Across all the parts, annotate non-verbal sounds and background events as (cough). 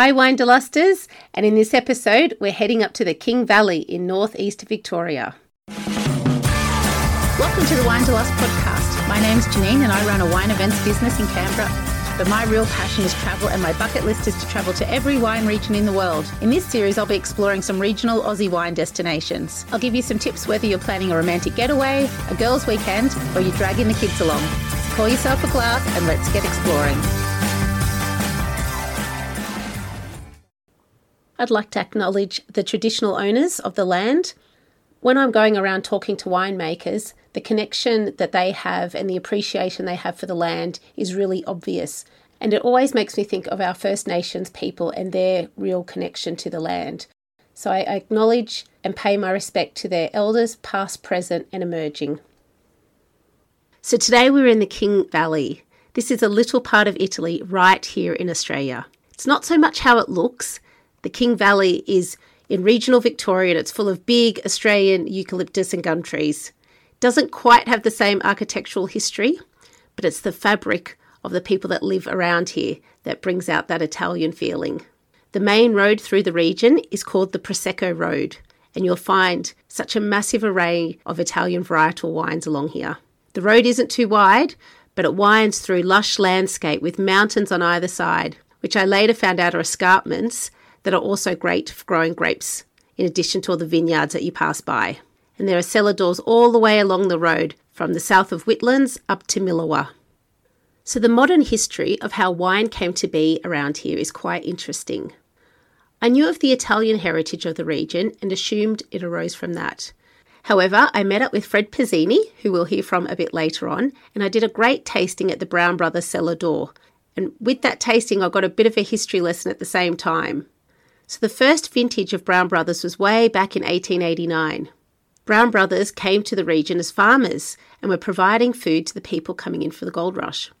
Hi, wine delusters, and in this episode, we're heading up to the King Valley in northeast Victoria. Welcome to the Wine Delust podcast. My name's Janine, and I run a wine events business in Canberra. But my real passion is travel, and my bucket list is to travel to every wine region in the world. In this series, I'll be exploring some regional Aussie wine destinations. I'll give you some tips whether you're planning a romantic getaway, a girls' weekend, or you're dragging the kids along. Pour yourself a glass and let's get exploring. I'd like to acknowledge the traditional owners of the land. When I'm going around talking to winemakers, the connection that they have and the appreciation they have for the land is really obvious. And it always makes me think of our First Nations people and their real connection to the land. So I acknowledge and pay my respect to their elders, past, present, and emerging. So today we're in the King Valley. This is a little part of Italy right here in Australia. It's not so much how it looks, the King Valley is in regional Victoria and it's full of big Australian eucalyptus and gum trees. Doesn't quite have the same architectural history, but it's the fabric of the people that live around here that brings out that Italian feeling. The main road through the region is called the Prosecco Road, and you'll find such a massive array of Italian varietal wines along here. The road isn't too wide, but it winds through lush landscape with mountains on either side, which I later found out are escarpments that are also great for growing grapes, in addition to all the vineyards that you pass by. And there are cellar doors all the way along the road from the south of Whitlands up to Milawa. So, the modern history of how wine came to be around here is quite interesting. I knew of the Italian heritage of the region and assumed it arose from that. However, I met up with Fred Pizzini, who we'll hear from a bit later on, and I did a great tasting at the Brown Brothers cellar door. And with that tasting, I got a bit of a history lesson at the same time. So the first vintage of Brown Brothers was way back in 1889. Brown Brothers came to the region as farmers and were providing food to the people coming in for the gold rush.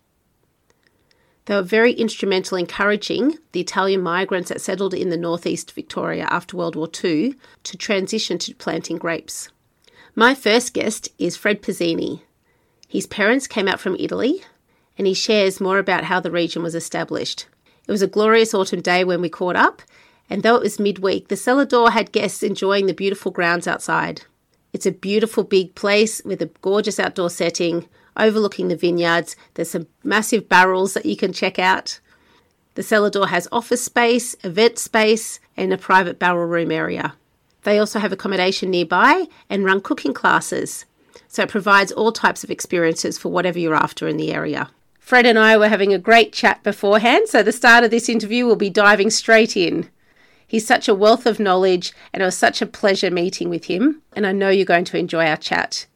They were very instrumental in encouraging the Italian migrants that settled in the northeast Victoria after World War II to transition to planting grapes. My first guest is Fred Pizzini. His parents came out from Italy, and he shares more about how the region was established. It was a glorious autumn day when we caught up, and though it was midweek, the cellar door had guests enjoying the beautiful grounds outside. It's a beautiful big place with a gorgeous outdoor setting overlooking the vineyards. There's some massive barrels that you can check out. The cellar door has office space, event space, and a private barrel room area. They also have accommodation nearby and run cooking classes. So it provides all types of experiences for whatever you're after in the area. Fred and I were having a great chat beforehand, so the start of this interview will be diving straight in. He's such a wealth of knowledge, and it was such a pleasure meeting with him. And I know you're going to enjoy our chat.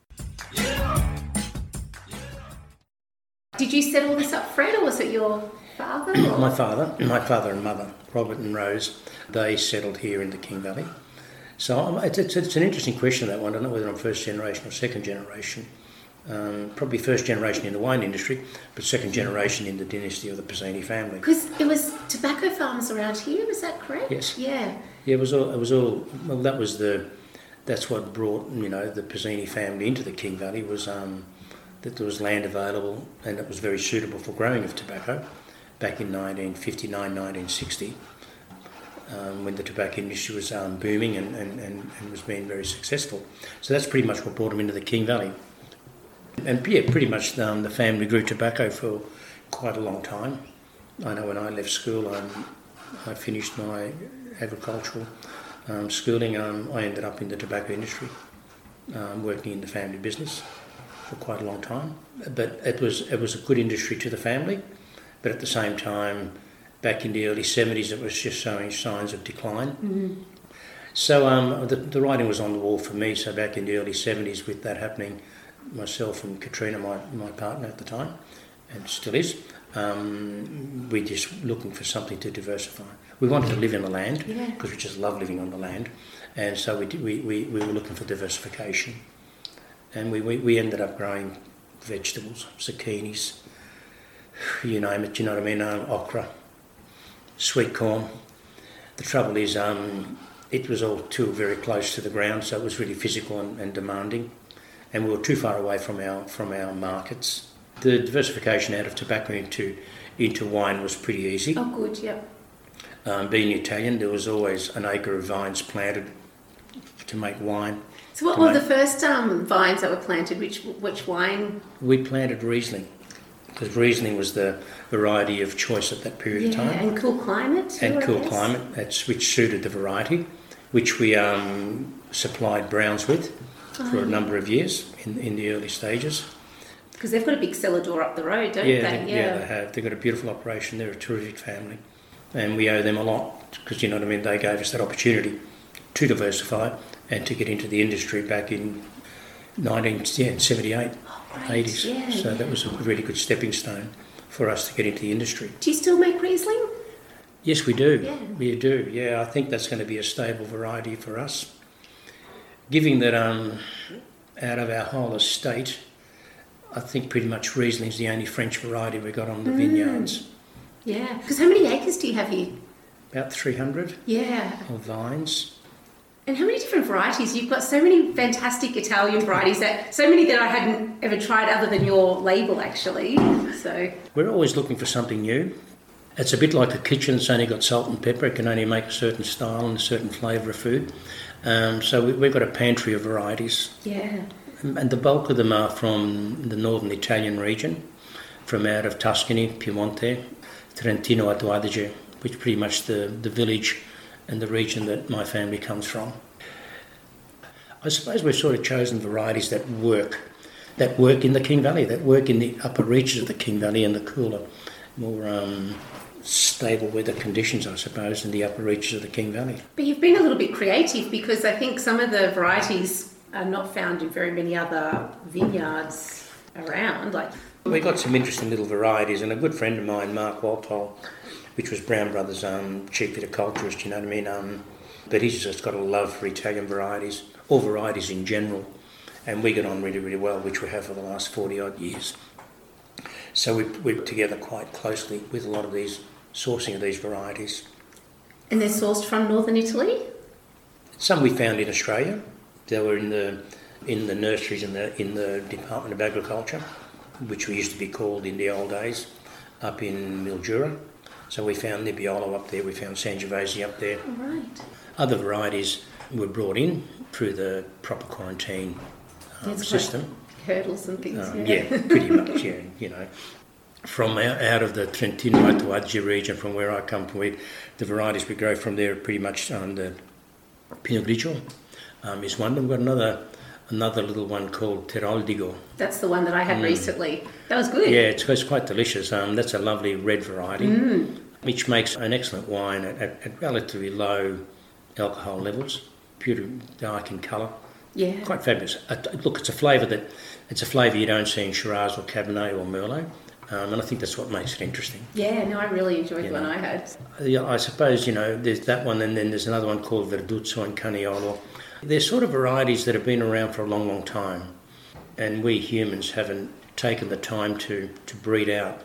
Did you set all this up, Fred, or was it your father? My father, my father and mother, Robert and Rose, they settled here in the King Valley. So um, it's, it's, it's an interesting question that one. I don't know whether I'm first generation or second generation. Um, probably first generation in the wine industry, but second generation in the dynasty of the Pizzini family. Because there was tobacco farms around here, is that correct? Yes. Yeah. Yeah, it was all. It was all. Well, that was the. That's what brought you know the Pizzini family into the King Valley was um, that there was land available and it was very suitable for growing of tobacco back in 1959, 1960. Um, when the tobacco industry was um, booming and, and, and, and was being very successful. So that's pretty much what brought them into the King Valley. And yeah, pretty much um, the family grew tobacco for quite a long time. I know when I left school, um, I finished my agricultural um, schooling. Um, I ended up in the tobacco industry, um, working in the family business for quite a long time. But it was it was a good industry to the family, but at the same time, back in the early seventies, it was just showing signs of decline. Mm-hmm. So um, the, the writing was on the wall for me. So back in the early seventies, with that happening myself and Katrina, my, my partner at the time, and still is, um, we're just looking for something to diversify. We wanted to live in the land because Yeah. we just love living on the land, and so we, did, we, we, we were looking for diversification. And we, we, we ended up growing vegetables, zucchinis, you name it, you know what I mean, um, okra, sweet corn. The trouble is, um, it was all too very close to the ground, so it was really physical and, and demanding and we were too far away from our from our markets. The diversification out of tobacco into into wine was pretty easy. Oh, good, yep. Um, being Italian, there was always an acre of vines planted to make wine. So, what were make- the first um, vines that were planted? Which which wine? We planted Riesling because Riesling was the variety of choice at that period of Yeah, time. and cool climate. and cool climate, that's, which suited the variety, which we um, supplied Browns with for a number of years in, in the early stages. Because they've got a big cellar door up the road, don't yeah, they? they, yeah, they have. They've got a beautiful operation. They're a terrific family, and we owe them a lot because you know what I mean. They gave us that opportunity to diversify and to get into the industry back in 1978, Oh, great. 80s. Yeah, so yeah. that was a really good stepping stone for us to get into the industry. Do you still make Riesling? Yes, we do. Yeah. We do. Yeah, I think that's going to be a stable variety for us. Given that um, out of our whole estate, I think pretty much Riesling is the only French variety we got on the vineyards. Yeah. Because how many acres do you have here? About 300 Yeah. of vines. And how many different varieties? You've got so many fantastic Italian varieties that so many that I hadn't ever tried other than your label actually. So We're always looking for something new. It's a bit like a kitchen that's only got salt and pepper. It can only make a certain style and a certain flavour of food. Um, so we, we've got a pantry of varieties. yeah. And the bulk of them are from the northern Italian region, from out of Tuscany, Piemonte, Trentino Alto Adige, which is pretty much the, the village and the region that my family comes from. I suppose we've sort of chosen varieties that work, that work in the King Valley, that work in the upper reaches of the King Valley and the cooler, more um, stable weather conditions, I suppose, in the upper reaches of the King Valley. But you've been a little bit creative because I think some of the varieties are not found in very many other vineyards around. Like We got some interesting little varieties, and a good friend of mine, Mark Walpole, which was Brown Brothers' um, chief viticulturist, you know what I mean? Um, but he's just got a love for Italian varieties, or varieties in general, and we get on really, really well, which we have for the last 40 odd years. So we, we're together quite closely with a lot of these sourcing of these varieties. and they're sourced from northern Italy? Some we found in Australia. They were in the in the nurseries in the in the Department of Agriculture, which we used to be called in the old days, up in Mildura. So we found Nebbiolo up there. We found Sangiovese up there. All right. Other varieties were brought in through the proper quarantine um, system. Hurdles and things. Um, yeah, pretty much. (laughs) Yeah, you know, from out, of the Trentino Alto Adige region, from where I come from, we, the varieties we grow from there are pretty much um, the Pinot Grigio um, is one. We've got another another little one called Teroldego. That's the one that I had recently. That was good. Yeah, it's, it's quite delicious. Um, that's a lovely red variety, which makes an excellent wine at, at, at relatively low alcohol levels, pure dark in colour. Yeah. Quite fabulous. Uh, look, it's a flavour that it's a flavour you don't see in Shiraz or Cabernet or Merlot, um, and I think that's what makes it interesting. Yeah, no, I really enjoyed the one. I had. Yeah, I suppose you know there's that one, and then there's another one called Verduzzo and Canaiolo. They're sort of varieties that have been around for a long, long time, and we humans haven't taken the time to to breed out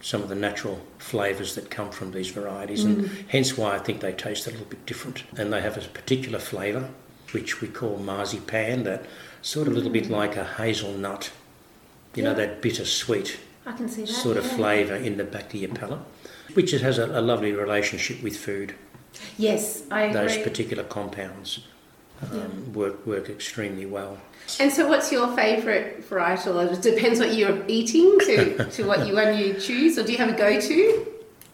some of the natural flavours that come from these varieties, and hence why I think they taste a little bit different, and they have a particular flavour, which we call marzipan, that sort of a little bit like a hazelnut, you know, that bitter sweet I can see that. sort of yeah. flavour in the back of your palate, which has a, a lovely relationship with food. Yes, I agree. Those particular compounds um, work work extremely well. And so, what's your favourite varietal? It depends what you're eating to, to what you when you choose, or do you have a go-to?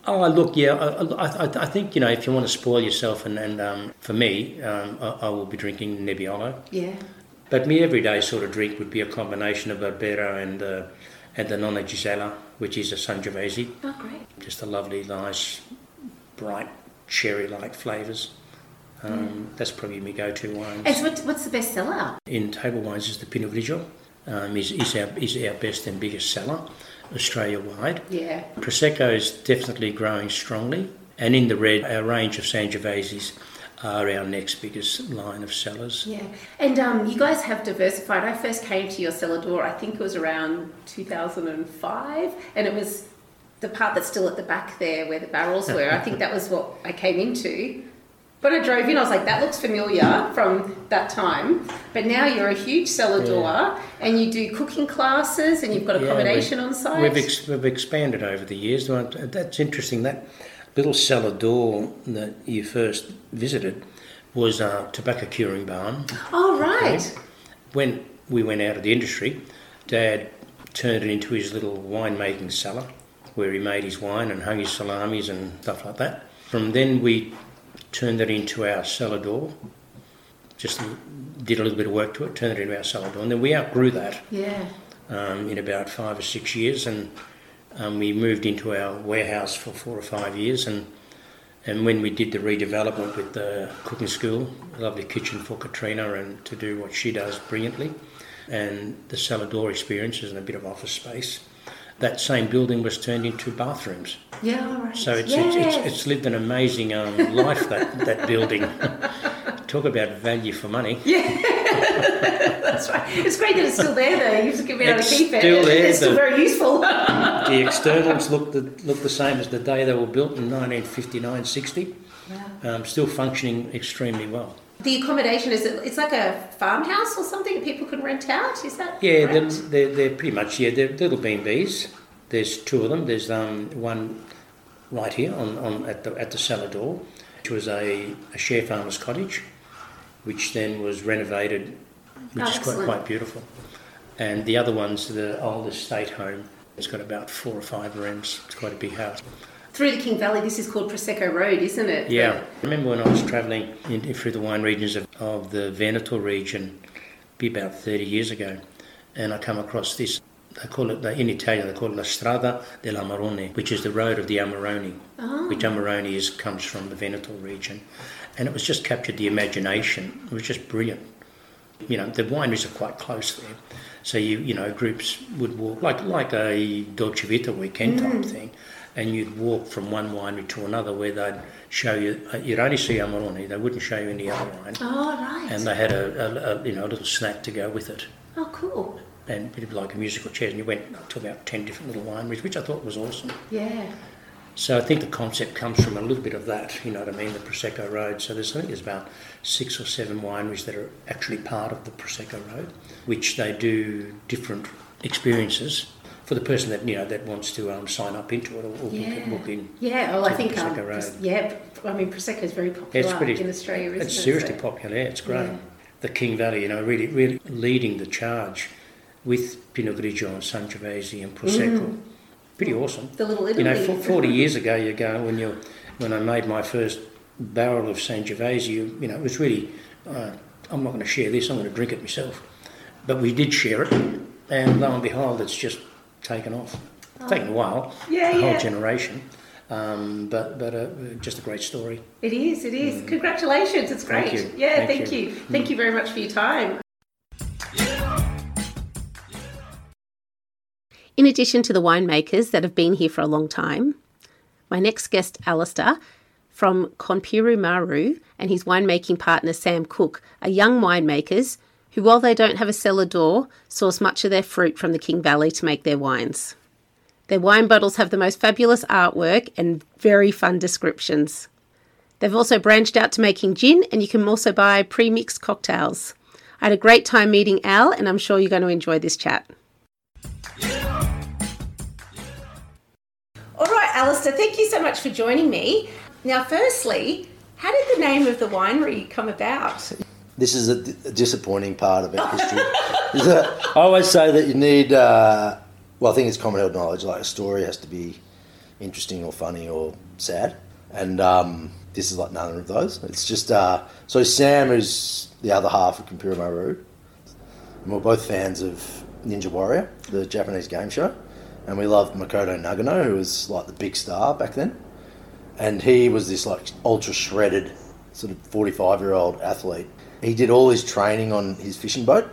Oh, look, yeah, I, I, I think you know if you want to spoil yourself, and, and um, for me, um, I, I will be drinking Nebbiolo. Yeah. But my everyday sort of drink would be a combination of Barbera and uh, and the Nonna Gisella, which is a Sangiovese. Oh, great. Just a lovely, nice, bright cherry-like flavours. Um, That's probably my go-to wine. And so, what, what's the best seller? in table wines is the Pinot Grigio. Um, is, is, our, is our best and biggest seller, Australia wide. Yeah. Prosecco is definitely growing strongly. And in the red, our range of Sangioveses are our next biggest line of sellers. Yeah, and um, you guys have diversified. I first came to your cellar door, I think it was around 2005, and it was the part that's still at the back there where the barrels were. I think that was what I came into. When I drove in, I was like, that looks familiar from that time. But now you're a huge cellar door and you do cooking classes and you've got Yeah, accommodation we- on site. We've, ex- we've expanded over the years. That's interesting. That little cellar door that you first visited was a tobacco curing barn. Oh, right. When we went out of the industry, Dad turned it into his little winemaking cellar where he made his wine and hung his salamis and stuff like that. From then, we turned that into our cellar door. Just did a little bit of work to it, turned it into our cellar door, and then we outgrew that Yeah. um, in about five or six years, and um, we moved into our warehouse for four or five years, and and when we did the redevelopment with the cooking school, a lovely kitchen for Katrina and to do what she does brilliantly, and the cellar door experiences and a bit of office space, that same building was turned into bathrooms. Yeah, all right. So it's, yeah. it's, it's, it's lived an amazing um, life, that, that building. (laughs) Talk about value for money. Yeah. (laughs) That's right. It's great that it's still there, though. You've been able to keep it. still there, It's still the- very useful. (laughs) The externals look the, look the same as the day they were built in 1959 60. Um, still functioning extremely well. the accommodation is it, it's like a farmhouse or something that people can rent out. Is that Yeah, they're, they're, they're pretty much, yeah, they're little B&Bs. There's two of them. There's um, one right here on, on at, the, at the cellar door, which was a, a share farmer's cottage, which then was renovated, which Oh, is quite, quite beautiful. And the other one's the old estate home. It's got about four or five rooms. It's quite a big house. Through the King Valley, this is called Prosecco Road, isn't it? Yeah. I remember when I was travelling in, through the wine regions of, of the Veneto region, be about 30 years ago, and I come across this. They call it, in Italian, they call it La Strada dell'Amarone, which is the road of the Amarone, ah. which Amarone is, comes from the Veneto region. And it was just captured the imagination. It was just brilliant. You know, the wineries are quite close there. So you, you know, groups would walk like like a Dolce Vita weekend type thing, and you'd walk from one winery to another where they'd show you. uh, You'd only see Amarone; they wouldn't show you any other wine, Oh, right. and they had a, a, a you know a little snack to go with it, oh, cool. and it was like a musical chair. And you went to about ten different little wineries, which I thought was awesome. Yeah. So I think the concept comes from a little bit of that, you know what I mean, the Prosecco Road. So there's, I think there's about six or seven wineries that are actually part of the Prosecco Road, which they do different experiences for the person that, you know, that wants to um, sign up into it or, or Yeah. book, book in. Yeah, well, I think um, Prosecco Road. Pros- yeah. I mean, prosecco is very popular It's pretty, in Australia, isn't it's it? seriously So- popular, yeah, it's great. Yeah. The King Valley, you know, really, really leading the charge with Pinot Grigio and Sangiovese and Prosecco. Pretty awesome. The little Italy. You know, 40 years ago, you go, when you when I made my first barrel of Sangiovese, you, you know, it was really, uh, I'm not going to share this, I'm going to drink it myself. But we did share it, and lo and behold, it's just taken off. It's taken a while, Oh. Yeah, a whole generation, um, but, but uh, just a great story. It is, it is. Congratulations, it's great. Mm. Thank you. Yeah, Thank thank, you. you. Thank you very much for your time. In addition to the winemakers that have been here for a long time, my next guest, Alistair, from Kompira Maru, and his winemaking partner, Sam Cook, are young winemakers who, while they don't have a cellar door, source much of their fruit from the King Valley to make their wines. Their wine bottles have the most fabulous artwork and very fun descriptions. They've also branched out to making gin, and you can also buy pre mixed cocktails. I had a great time meeting Al, and I'm sure you're going to enjoy this chat. All Alistair, thank you so much for joining me. Now, firstly, how did the name of the winery come about? This is a, d- a disappointing part of our (laughs) history. I always say that you need, uh, well, I think it's common held knowledge, like a story has to be interesting or funny or sad. And um, this is like none of those. It's just, uh, so Sam is the other half of Kompira Maru. And we're both fans of Ninja Warrior, the Japanese game show. And we loved Makoto Nagano, who was like the big star back then. And he was this like ultra shredded, sort of 45 year old athlete. He did all his training on his fishing boat,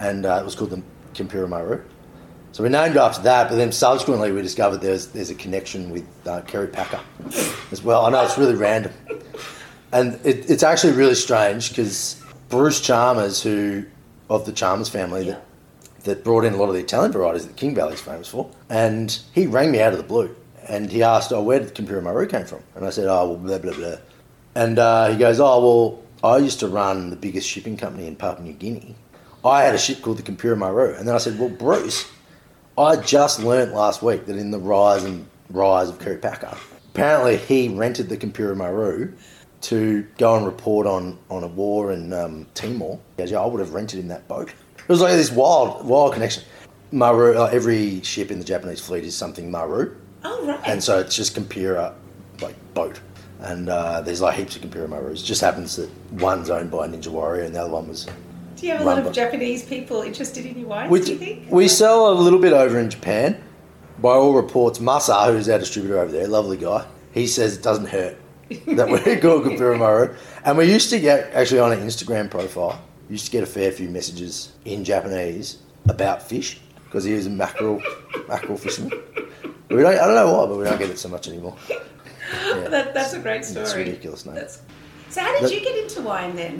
and uh, it was called the Kompira Maru. So we named after that, but then subsequently we discovered there's there's a connection with uh, Kerry Packer as well. I know it's really random, and it, it's actually really strange because Bruce Chalmers, who of the Chalmers family, that that brought in a lot of the Italian varieties that King Valley is famous for, and he rang me out of the blue, and he asked, "Oh, where did Kompira Maru came from?" And I said, "Oh, well, blah blah blah," and uh, he goes, "Oh, well, I used to run the biggest shipping company in Papua New Guinea. I had a ship called the Kompira Maru," and then I said, "Well, Bruce." I just learnt last week that in the rise and rise of Packer, apparently he rented the Kompira Maru to go and report on, on a war in um, Timor. He goes, yeah, I would have rented him that boat. It was like this wild, wild connection. Maru, uh, every ship in the Japanese fleet is something Maru. Oh, right. And so it's just Kompira, like boat. And uh, there's like heaps of Kompira Marus. It just happens that one's owned by a Ninja Warrior and the other one was. Do you have a lot run by- of Japanese people interested in your wines, We, do you think? we sell a little bit over in Japan. By all reports, Masa, who's our distributor over there, lovely guy, he says it doesn't hurt (laughs) that we're called Kompira Maru. And we used to get, actually on an Instagram profile, used to get a fair few messages in Japanese about fish because he was a mackerel, mackerel fisherman. We don't, I don't know why, but we don't get it so much anymore. Yeah. (laughs) That, that's a great story. It's ridiculous, no? That's- So how did That- you get into wine then?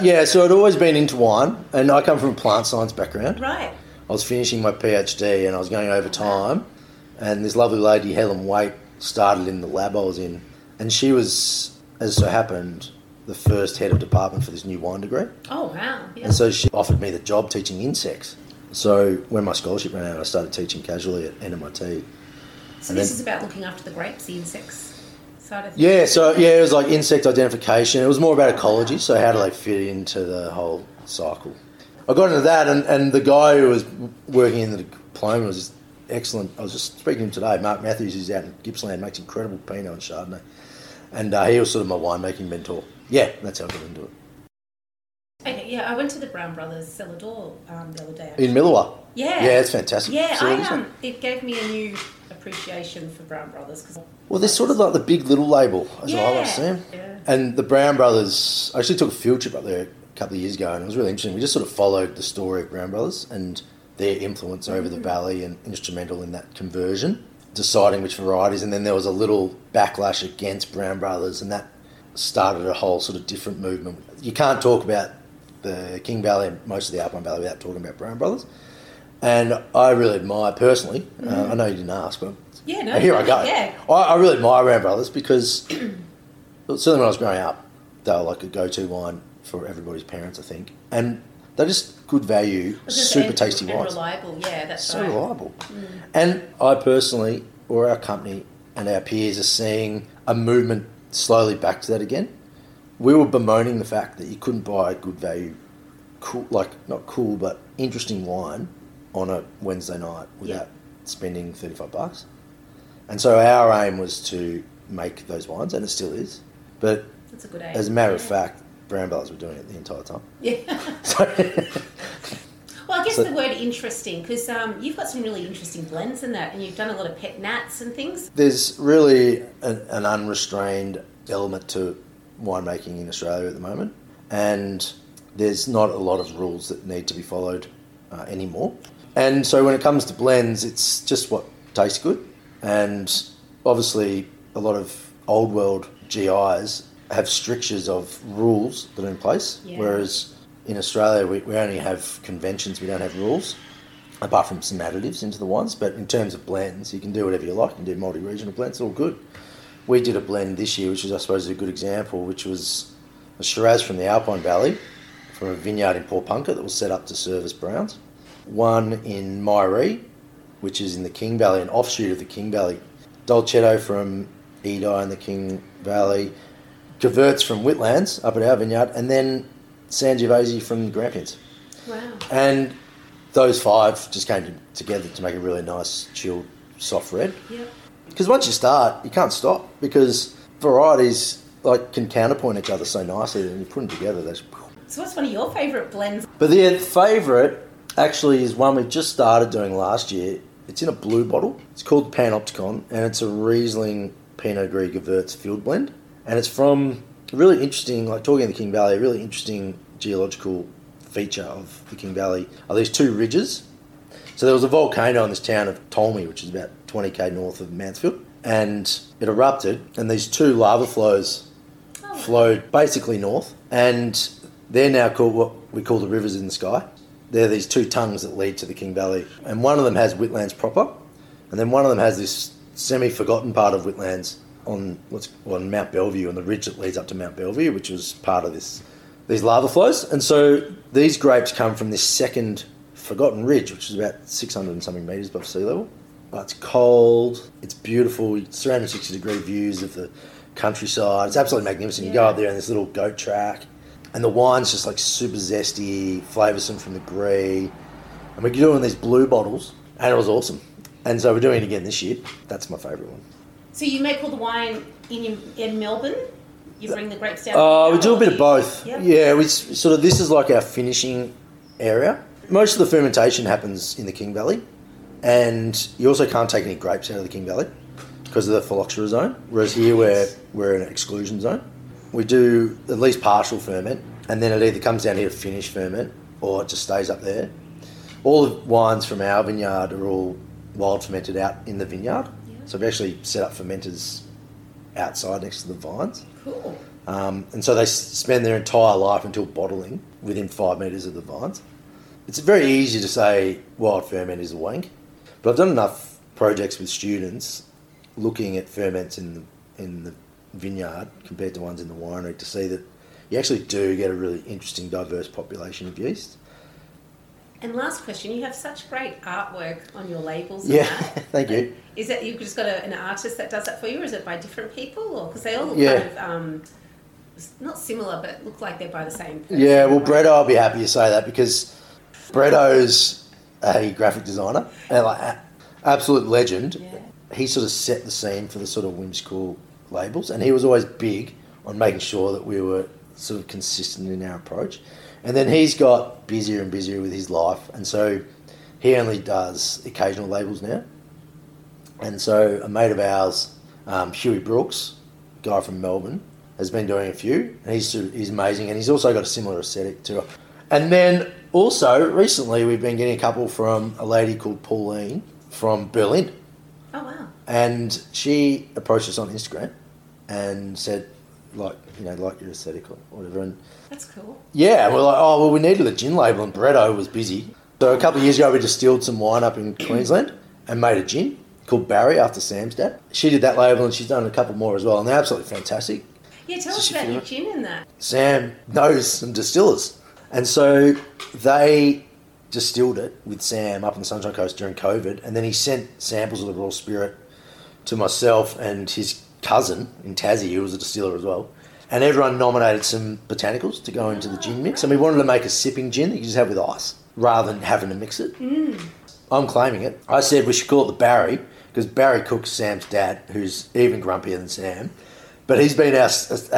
Yeah, so I'd always been into wine, and I come from a plant science background. Right. I was finishing my PhD and I was going over time, and this lovely lady, Helen Waite, started in the lab I was in, and she was, as so happened, the first head of department for this new wine degree. Oh wow. Yeah. And so she offered me the job teaching insects. So when my scholarship ran out, I started teaching casually at NMIT. so and this then- is about looking after the grapes, the insects side of things. Yeah, so yeah, it was like insect identification. It was more about ecology, so how do they fit into the whole cycle. I got into that, and, and the guy who was working in the diploma was excellent. I was just speaking to him today, Mark Matthews, who's out in Gippsland, makes incredible Pinot and Chardonnay. And uh, he was sort of my winemaking mentor. Yeah, that's how I got into it. Okay, yeah, I went to the Brown Brothers cellar door um, the other day. In Milawa. Yeah. Yeah, it's fantastic. Yeah, facility, I, it? um, it gave me a new appreciation for Brown Brothers because Well, they're sort of like the big little label, as I like Yeah, to see 'em. yeah. And the Brown Brothers, I actually took a field trip up there a couple of years ago, and it was really interesting. We just sort of followed the story of Brown Brothers and their influence over Mm-hmm. the valley and instrumental in that conversion, deciding which varieties. And then there was a little backlash against Brown Brothers, and that started a whole sort of different movement. You can't talk about the King Valley and most of the Alpine Valley without talking about Brown Brothers. And I really admire personally. Uh, I know you didn't ask, but Mm-hmm. Yeah, no, here I go. yeah. I, I really admire Brown Brothers because (clears throat) certainly when I was growing up, they were like a go-to wine for everybody's parents, I think, and they're just good value, I was gonna say, super and- tasty and wines, reliable. Yeah, that's so right. Mm. reliable. And I personally, or our company and our peers, are seeing a movement slowly back to that again. We were bemoaning the fact that you couldn't buy good value, cool, like not cool, but interesting wine on a Wednesday night without spending thirty-five bucks. And so our aim was to make those wines, and it still is. But That's a good aim. as a matter of fact, Brown Brothers were doing it the entire time. Yeah. (laughs) So, Well, I guess So- the word interesting because um, you've got some really interesting blends in that, and you've done a lot of pet nats and things. there's really an, an unrestrained element to winemaking in Australia at the moment, and there's not a lot of rules that need to be followed uh, anymore. And so when it comes to blends, it's just what tastes good. And obviously, a lot of old world GIs have strictures of rules that are in place, Yeah. whereas in Australia, we, we only have conventions, we don't have rules apart from some additives into the wines. But in terms of blends, you can do whatever you like. You can do multi-regional blends, all good. We did a blend this year, which is, I suppose, a good example, which was a Shiraz from the Alpine Valley, from a vineyard in Porepunkah that was set up to serve as browns. One in Myrrhee, which is in the King Valley, an offshoot of the King Valley. Dolcetto from Edi in the King Valley. Caverts from Whitlands up at our vineyard, and then Sangiovese from the Grampians. Wow. And those five just came together to make a really nice, chilled, soft red. Yep. Because once you start, you can't stop because varieties like can counterpoint each other so nicely, and you put them together. That's So, what's one of your favourite blends? but the favourite actually is one we just started doing last year. It's in a blue bottle. It's called Panopticon, and it's a Riesling Pinot Gris Gewurz field blend. And it's from really interesting, like talking of the King Valley, a really interesting geological feature of the King Valley are these two ridges. So there was a volcano in this town of Tolmie, which is about 20k north of Mansfield, and it erupted, and these two lava flows Oh, flowed basically north, and they're now called what we call the rivers in the sky. They're these two tongues that lead to the King Valley, and one of them has Whitlands proper, and then one of them has this semi-forgotten part of Whitlands on what's on Mount Bellevue, on the ridge that leads up to Mount Bellevue, which was part of this these lava flows, and so these grapes come from this second forgotten ridge, which is about 600 and something meters above sea level, But it's cold. It's beautiful. It's 360 degree views of the countryside. It's absolutely magnificent. You go up there on this little goat track, and the wine's just like super zesty, flavoursome from the grey. And we're doing these blue bottles, and it was awesome. And so we're doing it again this year. That's my favourite one. So you make all the wine in in Melbourne. You bring the grapes down. Uh, we do a bit of both. Yep. Yeah, we sort of this is like our finishing area. Most of the fermentation happens in the King Valley, and you also can't take any grapes out of the King Valley because of the phylloxera zone. Whereas here we're we're in an exclusion zone. We do at least partial ferment, and then it either comes down here to finish ferment or it just stays up there. All the wines from our vineyard are all wild fermented out in the vineyard. So we actually set up fermenters outside next to the vines. Cool. Um, and so they s- spend their entire life until bottling within five metres of the vines. It's very easy to say wild ferment is a wank, but I've done enough projects with students looking at ferments in the, in the vineyard compared to ones in the winery to see that you actually do get a really interesting diverse population of yeast. And last question: You have such great artwork on your labels. Yeah, (laughs) thank you. Is it you've just got a, an artist that does that for you, or is it by different people, or because they all look Yeah. kind of um, not similar, but look like they're by the same. Person, Yeah, well? Bretto, I'll be happy to say that because Bretto's a graphic designer and like absolute legend. Yeah. He sort of set the scene for the sort of whimsical labels, and he was always big on making sure that we were sort of consistent in our approach. And then he's got busier and busier with his life, and so he only does occasional labels now. And so a mate of ours, um, Huey Brooks, guy from Melbourne, has been doing a few, and he's he's amazing, and he's also got a similar aesthetic to. And then also recently we've been getting a couple from a lady called Pauline from Berlin, Oh wow. and she approached us on Instagram and said, like you know, like your aesthetic or whatever, and That's cool. yeah, we're like, oh well, we needed a gin label, and Bretto was busy. So a couple of years ago, we distilled some wine up in (clears throat) Queensland and made a gin called Barry after Sam's dad. She did that label, and she's done a couple more as well, and they're absolutely fantastic. Yeah, tell So us about your gin in that. Sam knows some distillers, and so they distilled it with Sam up on the Sunshine Coast during COVID, and then he sent samples of the raw spirit to myself and his cousin in Tassie, who was a distiller as well. And everyone nominated some botanicals to go into the gin mix, and we wanted to make a sipping gin that you just have with ice rather than having to mix it. Mm. I'm claiming it. I said we should call it the Barry because Barry Cook's Sam's dad, who's even grumpier than Sam. But he's been our,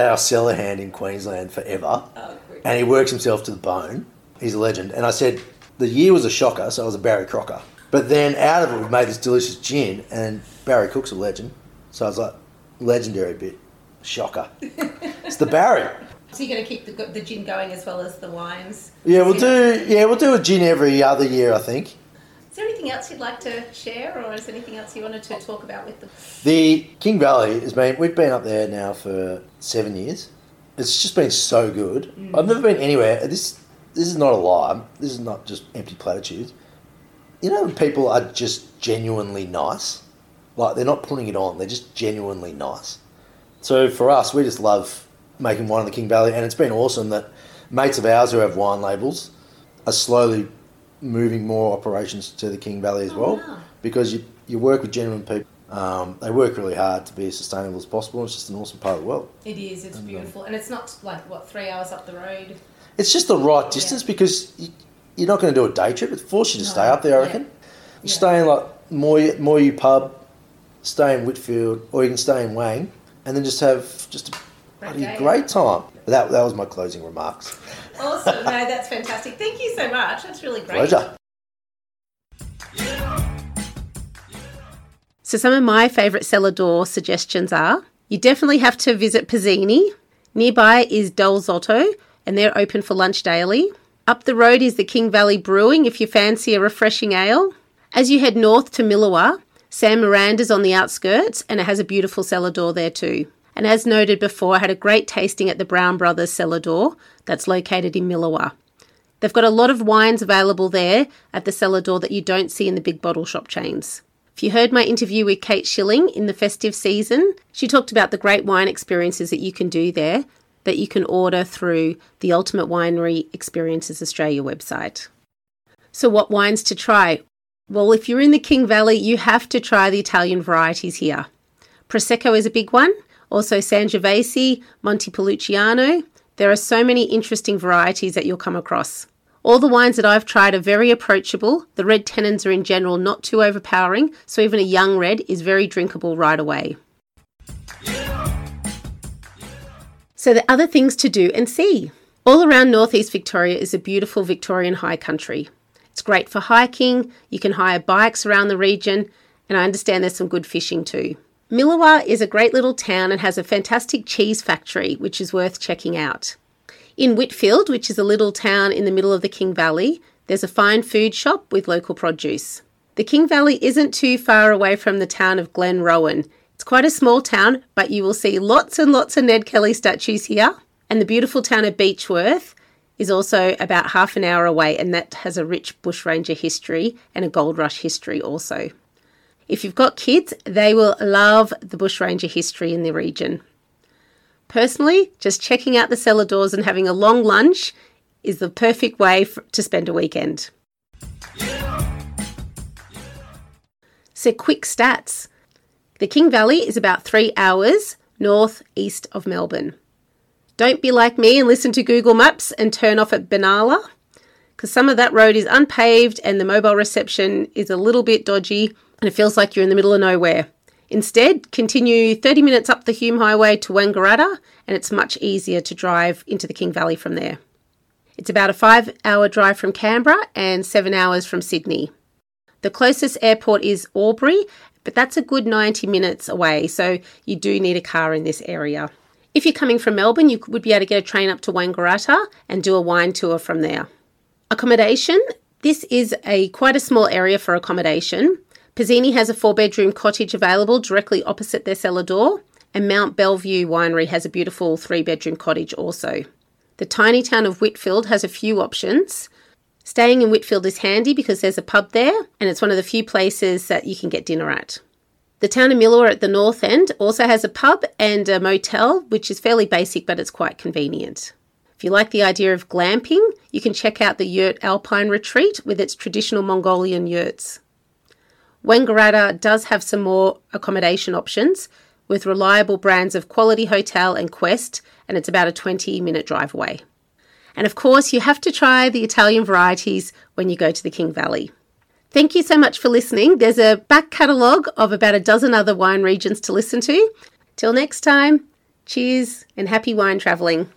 our cellar hand in Queensland forever. Oh, and he works himself to the bone. He's a legend. And I said, the year was a shocker, so I was a Barry Crocker. But then out of it, we made this delicious gin, and Barry Cook's a legend. So I was like, legendary bit. Shocker. it's the Barry. So you're going to keep the, the gin going as well as the wines. Yeah, we'll do. Yeah, we'll do a gin every other year, I think. Is there anything else you'd like to share, or is there anything else you wanted to talk about with the? The King Valley has been. We've been up there now for seven years. It's just been so good. Mm. I've never been anywhere. This this is not a lie. This is not just empty platitudes. You know, when people are just genuinely nice. Like they're not putting it on. They're just genuinely nice. So for us, we just love making wine in the King Valley, and it's been awesome that mates of ours who have wine labels are slowly moving more operations to the King Valley as Oh, well, wow. because you you work with genuine people. Um, they work really hard to be as sustainable as possible. And it's just an awesome part of the world. It is. It's beautiful, and it's not like what three hours up the road. It's just the right distance Yeah. because you, you're not going to do a day trip. It forces you to No, stay up there, I yeah. reckon. You Yeah. stay in like Moy Moyhu pub, stay in Whitfield, or you can stay in Wang, and then just have just a Great bloody day. great time. That that was my closing remarks. Awesome. no, that's fantastic. Thank you so much. That's really great. Pleasure. So, some of my favourite cellar door suggestions are you definitely have to visit Pizzini. Nearby is Dal Zotto, and they're open for lunch daily. Up the road is the King Valley Brewing if you fancy a refreshing ale. As you head north to Milawa, Sam Miranda's on the outskirts, and it has a beautiful cellar door there too. And as noted before, I had a great tasting at the Brown Brothers cellar door that's located in Milawa. They've got a lot of wines available there at the cellar door that you don't see in the big bottle shop chains. If you heard my interview with Kate Schilling in the festive season, she talked about the great wine experiences that you can do there that you can order through the Ultimate Winery Experiences Australia website. So, what wines to try? Well, if you're in the King Valley, you have to try the Italian varieties here. Prosecco is a big one, also Sangiovese, Montepulciano. There are so many interesting varieties that you'll come across. All the wines that I've tried are very approachable. The red tannins are in general not too overpowering, so even a young red is very drinkable right away. So, the other things to do and see. All around northeast Victoria is a beautiful Victorian high country. It's great for hiking, you can hire bikes around the region, and I understand there's some good fishing too. Milawa is a great little town and has a fantastic cheese factory, which is worth checking out. In Whitfield, which is a little town in the middle of the King Valley, there's a fine food shop with local produce. The King Valley isn't too far away from the town of Glenrowan. It's quite a small town, but you will see lots and lots of Ned Kelly statues here. And the beautiful town of Beechworth is also about half an hour away, and that has a rich bushranger history and a gold rush history also. If you've got kids, they will love the bushranger history in the region. Personally, just checking out the cellar doors and having a long lunch is the perfect way for, to spend a weekend. So, quick stats the King Valley is about three hours north east of Melbourne. Don't be like me and listen to Google Maps and turn off at Benalla, because some of that road is unpaved and the mobile reception is a little bit dodgy and it feels like you're in the middle of nowhere. Instead, continue 30 minutes up the Hume Highway to Wangaratta, and it's much easier to drive into the King Valley from there. It's about a five hour drive from Canberra and seven hours from Sydney. The closest airport is Albury, but that's a good 90 minutes away, so you do need a car in this area. If you're coming from Melbourne, you would be able to get a train up to Wangaratta and do a wine tour from there. Accommodation this is a quite a small area for accommodation. Pizzini has a four bedroom cottage available directly opposite their cellar door, and Mount Bellevue Winery has a beautiful three bedroom cottage also. The tiny town of Whitfield has a few options. Staying in Whitfield is handy because there's a pub there, and it's one of the few places that you can get dinner at. The town of Milawa at the north end also has a pub and a motel, which is fairly basic but it's quite convenient. If you like the idea of glamping, you can check out the Yurt Alpine Retreat with its traditional Mongolian yurts. Wangaratta does have some more accommodation options with reliable brands of Quality Hotel and Quest, and it's about a 20 minute drive away. And of course, you have to try the Italian varieties when you go to the King Valley. Thank you so much for listening. There's a back catalogue of about a dozen other wine regions to listen to. Till next time, cheers and happy wine travelling.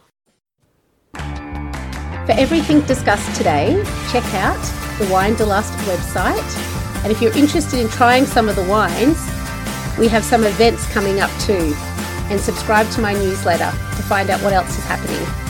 For everything discussed today, check out the Wine de Lust website and if you're interested in trying some of the wines, we have some events coming up too. And subscribe to my newsletter to find out what else is happening.